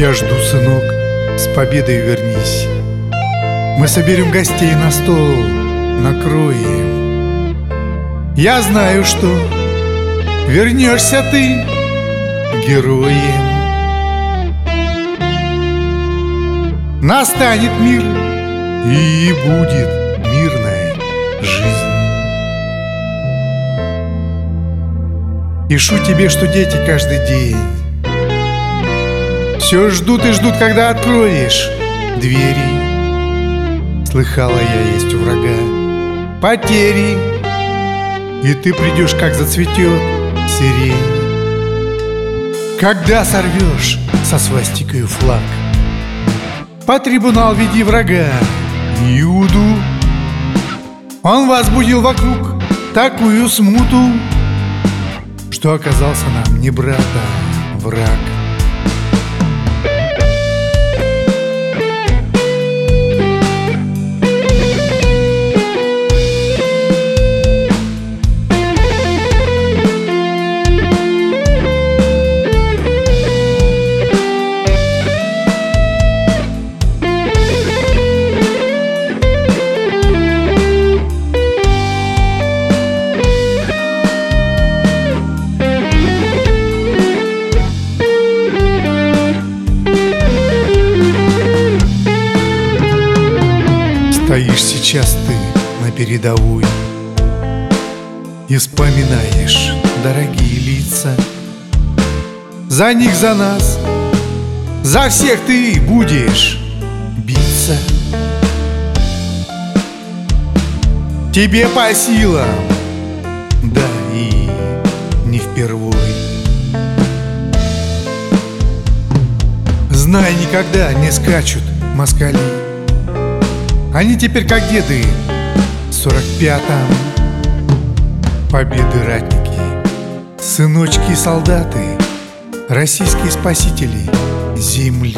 Я жду, сынок, с победой вернись. Мы соберем гостей на стол, накроем. Я знаю, что вернешься ты героем. Настанет мир, и будет мирная жизнь. Пишу тебе, что дети каждый день Все ждут и ждут, когда откроешь двери. Слыхала я, есть у врага потери. И ты придешь, как зацветет сирень. Когда сорвешь со свастикою флаг По трибунал веди врага Иуду. Он возбудил вокруг такую смуту что оказался нам не брат, а враг. Стоишь сейчас ты на передовой И вспоминаешь дорогие лица. За них, за нас, за всех ты будешь биться. Тебе по силам, да и не впервой. Знай, никогда не скачут москали они теперь как деды. В сорок пятом. Победы ратники, сыночки и солдаты. Российские спасители земли